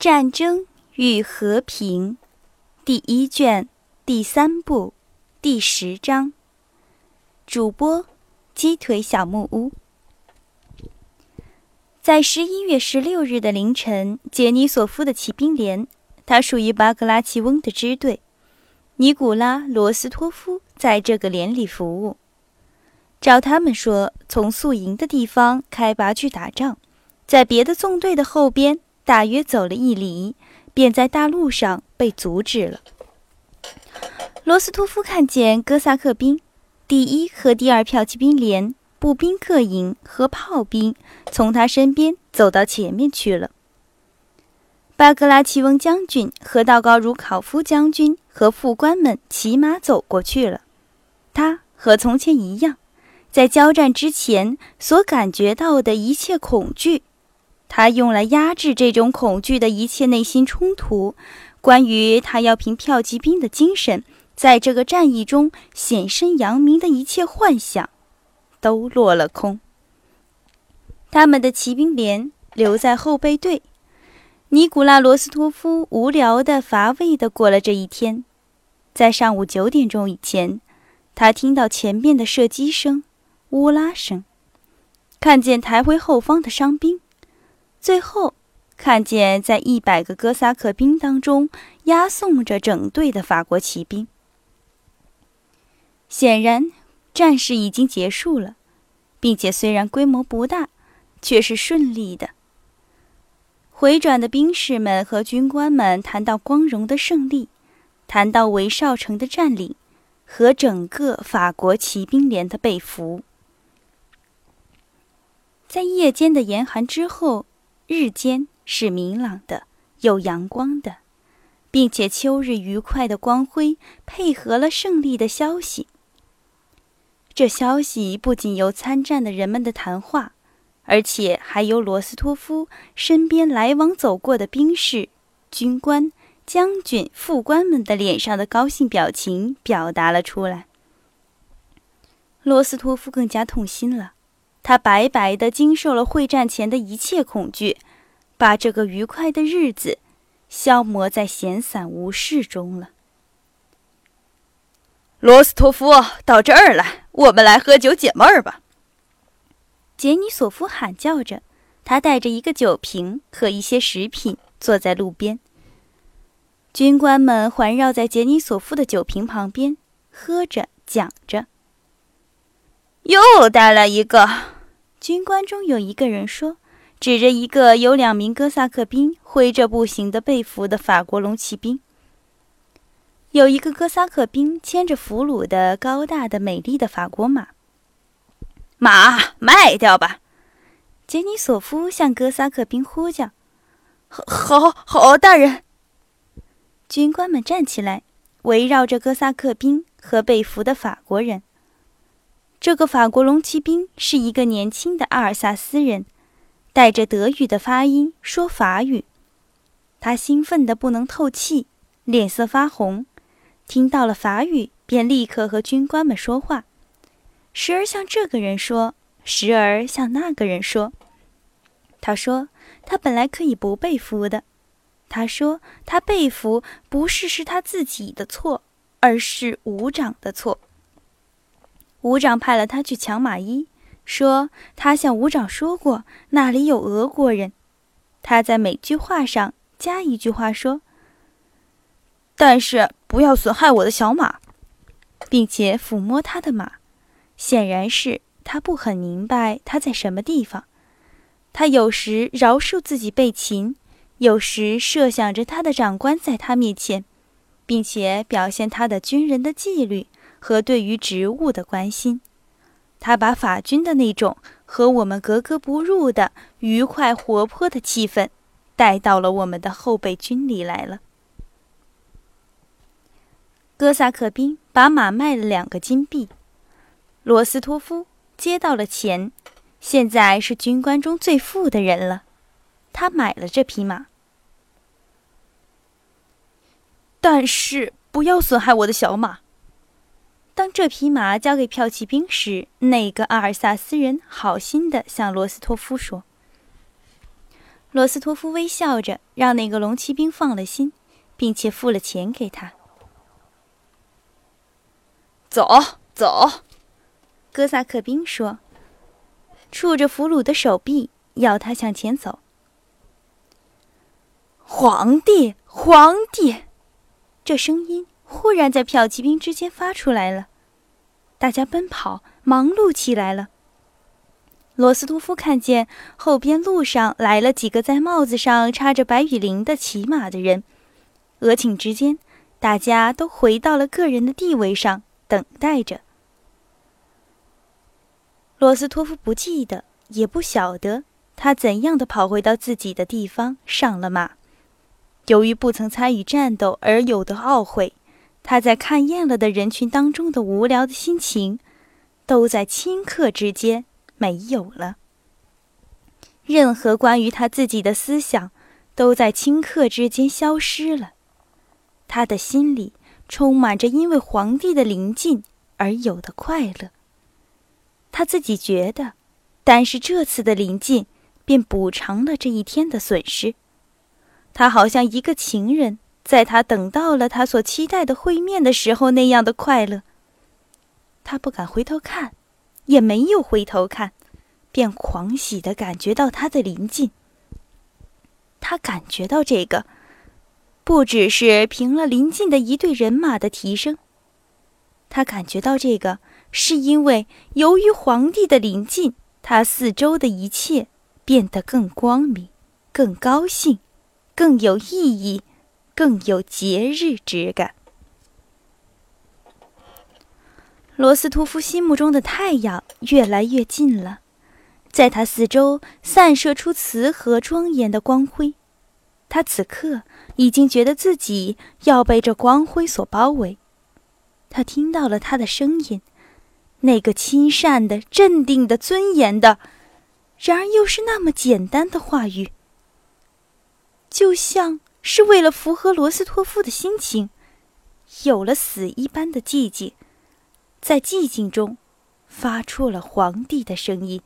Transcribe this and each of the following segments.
战争与和平，第一卷第三部第十章。主播：鸡腿小木屋。在十一月十六日的凌晨，杰尼索夫的骑兵连，他属于巴格拉奇翁的支队，尼古拉·罗斯托夫在这个连里服务。照他们说，从宿营的地方开拔去打仗，在别的纵队的后边。大约走了一里，便在大路上被阻止了。罗斯托夫看见哥萨克兵第一和第二骠骑兵连、步兵各营和炮兵从他身边走到前面去了。巴格拉奇翁将军和道高茹考夫将军和副官们骑马走过去了。他和从前一样，在交战之前所感觉到的一切恐惧。他用来压制这种恐惧的一切内心冲突，关于他要凭骠骑兵的精神在这个战役中显身扬名的一切幻想，都落了空。他们的骑兵连留在后备队。尼古拉罗斯托夫无聊的、乏味的过了这一天。在上午九点钟以前，他听到前面的射击声、乌拉声，看见抬回后方的伤兵。最后，看见在一百个哥萨克兵当中押送着整队的法国骑兵。显然，战事已经结束了，并且虽然规模不大，却是顺利的。回转的兵士们和军官们谈到光荣的胜利，谈到韦少城的占领和整个法国骑兵连的被俘。在夜间的严寒之后。日间是明朗的，有阳光的，并且秋日愉快的光辉配合了胜利的消息。这消息不仅由参战的人们的谈话，而且还由罗斯托夫身边来往走过的兵士、军官、将军、副官们的脸上的高兴表情表达了出来。罗斯托夫更加痛心了。他白白的经受了会战前的一切恐惧，把这个愉快的日子消磨在闲散无事中了。罗斯托夫，到这儿来，我们来喝酒解闷儿吧。杰尼索夫喊叫着，他带着一个酒瓶和一些食品坐在路边。军官们环绕在杰尼索夫的酒瓶旁边，喝着讲着。又带来一个，军官中有一个人说，指着一个有两名哥萨克兵挥着步行的被俘的法国龙骑兵。有一个哥萨克兵牵着俘虏的高大的美丽的法国马。马卖掉吧，杰尼索夫向哥萨克兵呼叫。好，好，大人。军官们站起来，围绕着哥萨克兵和被俘的法国人。这个法国龙骑兵是一个年轻的阿尔萨斯人，带着德语的发音说法语。他兴奋得不能透气，脸色发红，听到了法语便立刻和军官们说话，时而向这个人说，时而向那个人说。他说他本来可以不被俘的，他说他被俘不是是他自己的错，而是伍长的错。武长派了他去抢马衣，说他向武长说过那里有俄国人。他在每句话上加一句话说：“但是不要损害我的小马，并且抚摸他的马。”显然是他不很明白他在什么地方。他有时饶恕自己被擒，有时设想着他的长官在他面前，并且表现他的军人的纪律。和对于植物的关心，他把法军的那种和我们格格不入的愉快活泼的气氛带到了我们的后备军里来了。哥萨克兵把马卖了两个金币，罗斯托夫接到了钱，现在是军官中最富的人了。他买了这匹马，但是不要损害我的小马。当这匹马交给骠骑兵时，那个阿尔萨斯人好心地向罗斯托夫说：“罗斯托夫微笑着让那个龙骑兵放了心，并且付了钱给他。走走，哥萨克兵说，触着俘虏的手臂，要他向前走。皇帝，皇帝！这声音忽然在骠骑兵之间发出来了，大家奔跑，忙碌起来了。罗斯托夫看见后边路上来了几个在帽子上插着白羽翎的骑马的人，额顷之间，大家都回到了个人的地位上，等待着。罗斯托夫不记得，也不晓得他怎样的跑回到自己的地方，上了马。由于不曾参与战斗而有的懊悔，他在看厌了的人群当中的无聊的心情，都在顷刻之间没有了。任何关于他自己的思想，都在顷刻之间消失了。他的心里充满着因为皇帝的临近而有的快乐。他自己觉得，但是这次的临近便补偿了这一天的损失。他好像一个情人，在他等到了他所期待的会面的时候那样的快乐。他不敢回头看，也没有回头看，便狂喜的感觉到他的临近。他感觉到这个，不只是凭了临近的一队人马的提升。他感觉到这个，是因为由于皇帝的临近，他四周的一切变得更光明，更高兴。更有意义，更有节日之感。罗斯托夫心目中的太阳越来越近了，在他四周散射出慈和庄严的光辉。他此刻已经觉得自己要被这光辉所包围。他听到了他的声音，那个亲善的、镇定的、尊严的，然而又是那么简单的话语。就像是为了符合罗斯托夫的心情，有了死一般的寂静，在寂静中发出了皇帝的声音。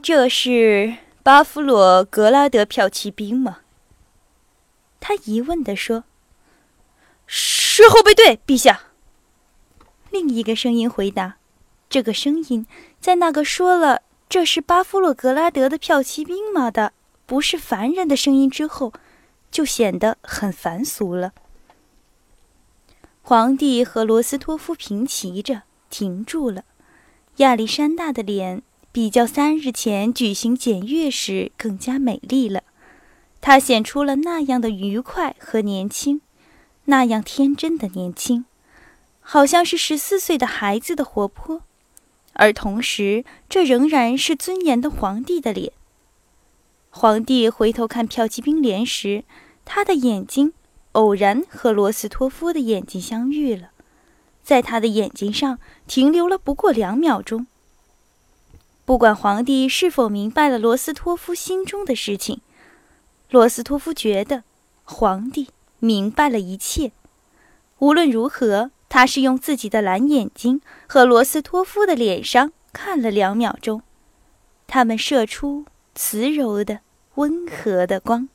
这是巴夫洛格拉德骠骑兵吗？他疑问地说：“是后备队，陛下。”另一个声音回答。这个声音在那个说了“这是巴夫洛格拉德的骠骑兵吗”的。不是凡人的声音之后，就显得很凡俗了。皇帝和罗斯托夫平齐着，停住了。亚历山大的脸比较三日前举行检阅时更加美丽了，他显出了那样的愉快和年轻，那样天真的年轻，好像是十四岁的孩子的活泼，而同时，这仍然是尊严的皇帝的脸。皇帝回头看骠骑兵连时，他的眼睛偶然和罗斯托夫的眼睛相遇了，在他的眼睛上停留了不过两秒钟。不管皇帝是否明白了罗斯托夫心中的事情，罗斯托夫觉得皇帝明白了一切。无论如何，他是用自己的蓝眼睛和罗斯托夫的脸上看了两秒钟，他们射出。慈柔的、温和的光。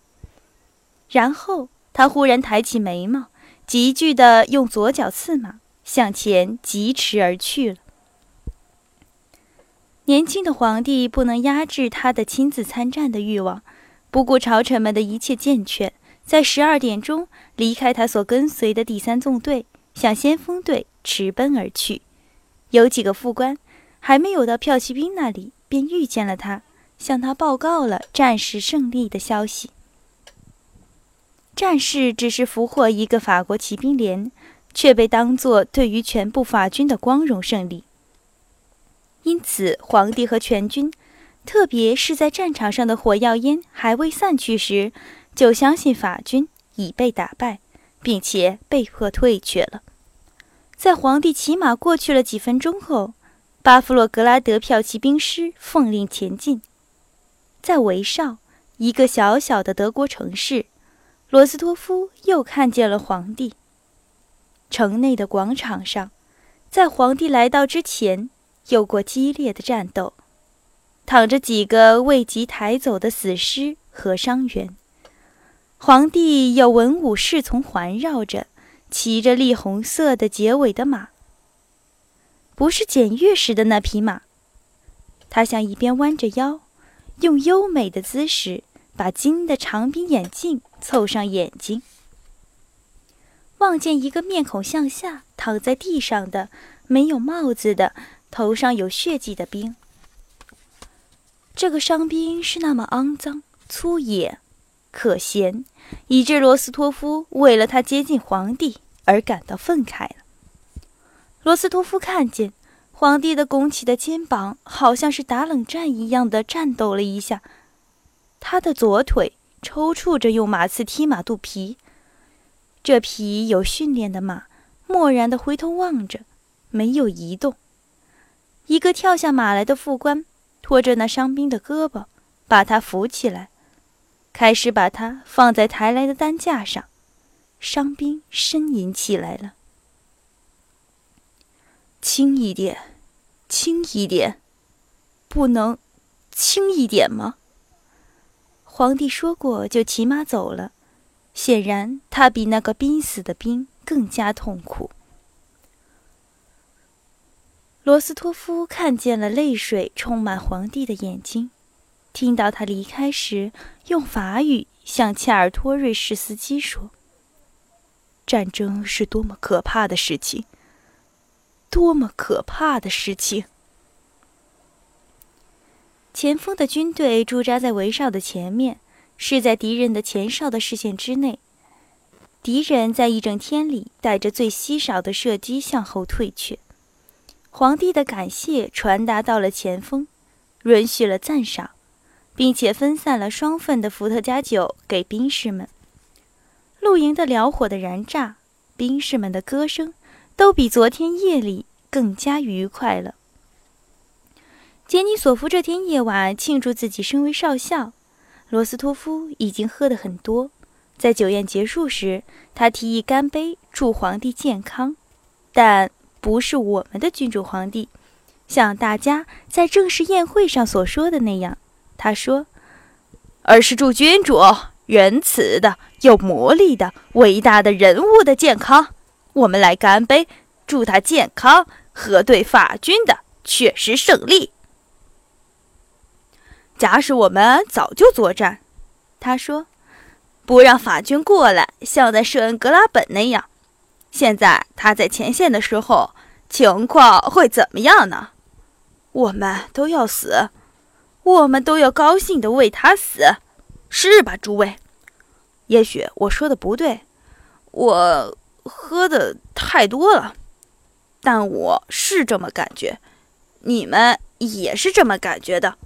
然后他忽然抬起眉毛，急剧地用左脚刺马，向前疾驰而去了。年轻的皇帝不能压制他的亲自参战的欲望，不顾朝臣们的一切健劝，在十二点钟离开他所跟随的第三纵队，向先锋队驰奔而去。有几个副官还没有到骠骑兵那里，便遇见了他。向他报告了战事胜利的消息。战事只是俘获一个法国骑兵连，却被当作对于全部法军的光荣胜利。因此，皇帝和全军，特别是在战场上的火药烟还未散去时，就相信法军已被打败，并且被迫退却了。在皇帝骑马过去了几分钟后，巴夫洛格拉德骠骑兵师奉令前进。在维绍，一个小小的德国城市，罗斯托夫又看见了皇帝。城内的广场上，在皇帝来到之前，有过激烈的战斗。躺着几个未及抬走的死尸和伤员。皇帝有文武侍从环绕着，骑着栗红色的结尾的马，不是检阅时的那匹马。他像一边弯着腰，用优美的姿势把金的长柄眼镜凑上眼睛，望见一个面孔向下躺在地上的、没有帽子的、头上有血迹的兵。这个伤兵是那么肮脏、粗野。可嫌，以致罗斯托夫为了他接近皇帝而感到愤慨了。罗斯托夫看见皇帝的拱起的肩膀，好像是打冷战一样的颤抖了一下。他的左腿抽搐着，用马刺踢马肚皮。这匹有训练的马漠然地回头望着，没有移动。一个跳下马来的副官拖着那伤兵的胳膊，把他扶起来。开始把他放在抬来的担架上，伤兵呻吟起来了。轻一点，轻一点，不能轻一点吗？皇帝说过就骑马走了，显然他比那个濒死的兵更加痛苦。罗斯托夫看见了泪水充满皇帝的眼睛。听到他离开时，用法语向切尔托瑞士斯基说：“战争是多么可怕的事情！多么可怕的事情！”前锋的军队驻扎在围哨的前面，是在敌人的前哨的视线之内。敌人在一整天里带着最稀少的射击向后退却。皇帝的感谢传达到了前锋，允许了赞赏。并且分散了双份的伏特加酒给兵士们。露营的燎火的燃炸，兵士们的歌声，都比昨天夜里更加愉快了。杰尼索夫这天夜晚庆祝自己升为少校。罗斯托夫已经喝得很多，在酒宴结束时，他提议干杯，祝皇帝健康，但不是我们的君主皇帝，像大家在正式宴会上所说的那样。他说：“而是祝君主仁慈的、有魔力的、伟大的人物的健康。我们来干杯，祝他健康和对法军的确实胜利。假使我们早就作战，他说，不让法军过来，像在舍恩格拉本那样，现在他在前线的时候，情况会怎么样呢？我们都要死。”我们都要高兴的为他死，是吧，诸位？也许我说的不对，我喝的太多了，但我是这么感觉，你们也是这么感觉的。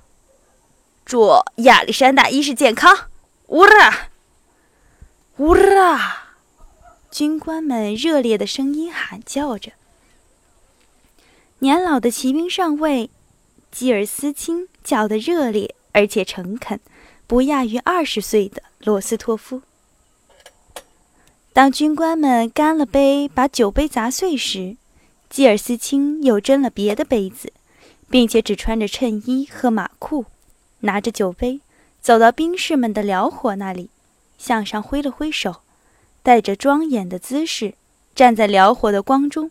祝亚历山大一世健康！乌拉，乌拉！军官们热烈的声音喊叫着。年老的骑兵上尉。基尔斯钦叫得热烈而且诚恳，不亚于二十岁的罗斯托夫。当军官们干了杯，把酒杯砸碎时，基尔斯钦又斟了别的杯子，并且只穿着衬衣和马裤，拿着酒杯走到兵士们的燎火那里，向上挥了挥手，带着庄严的姿势站在燎火的光中。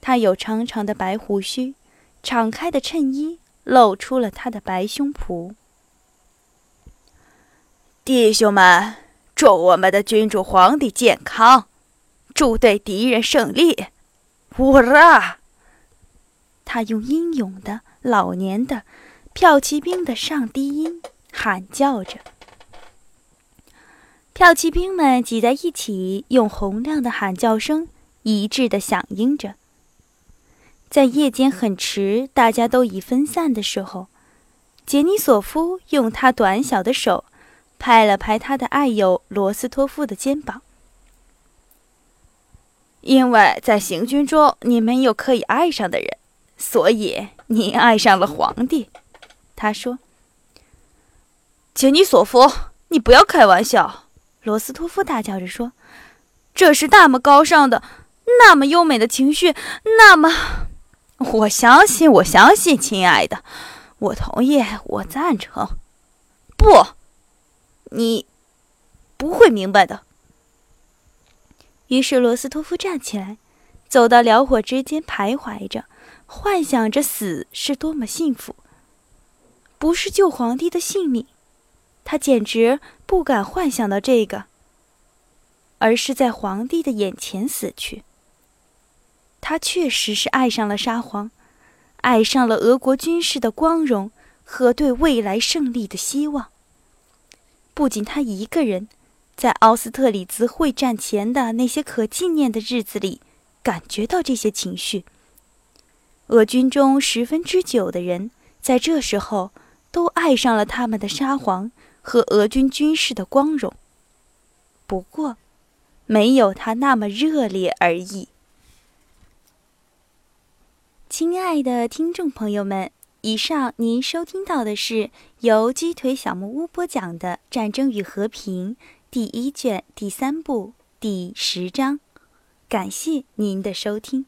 他有长长的白胡须。敞开的衬衣露出了他的白胸脯。弟兄们，祝我们的君主皇帝健康，祝对敌人胜利！乌拉！他用英勇的、老年的、骠骑兵的上低音喊叫着。骠骑兵们挤在一起，用洪亮的喊叫声一致的响应着。在夜间很迟，大家都已分散的时候，杰尼索夫用他短小的手拍了拍他的爱友罗斯托夫的肩膀。因为在行军中你没有可以爱上的人，所以你爱上了皇帝。他说：“杰尼索夫，你不要开玩笑！”罗斯托夫大叫着说：“这是那么高尚的、那么优美的情绪，那么……”我相信，我相信，亲爱的，我同意，我赞成。不，你不会明白的。于是罗斯托夫站起来，走到燎火之间徘徊着，幻想着死是多么幸福。不是救皇帝的性命，他简直不敢幻想到这个，而是在皇帝的眼前死去。他确实是爱上了沙皇，爱上了俄国军事的光荣和对未来胜利的希望。不仅他一个人。在奥斯特里兹会战前的那些可纪念的日子里，感觉到这些情绪。俄军中十分之九的人在这时候都爱上了他们的沙皇和俄军军事的光荣，不过，没有他那么热烈而已。亲爱的听众朋友们，以上您收听到的是由鸡腿小木屋播讲的《战争与和平》。第一卷第三部第十章，感谢您的收听。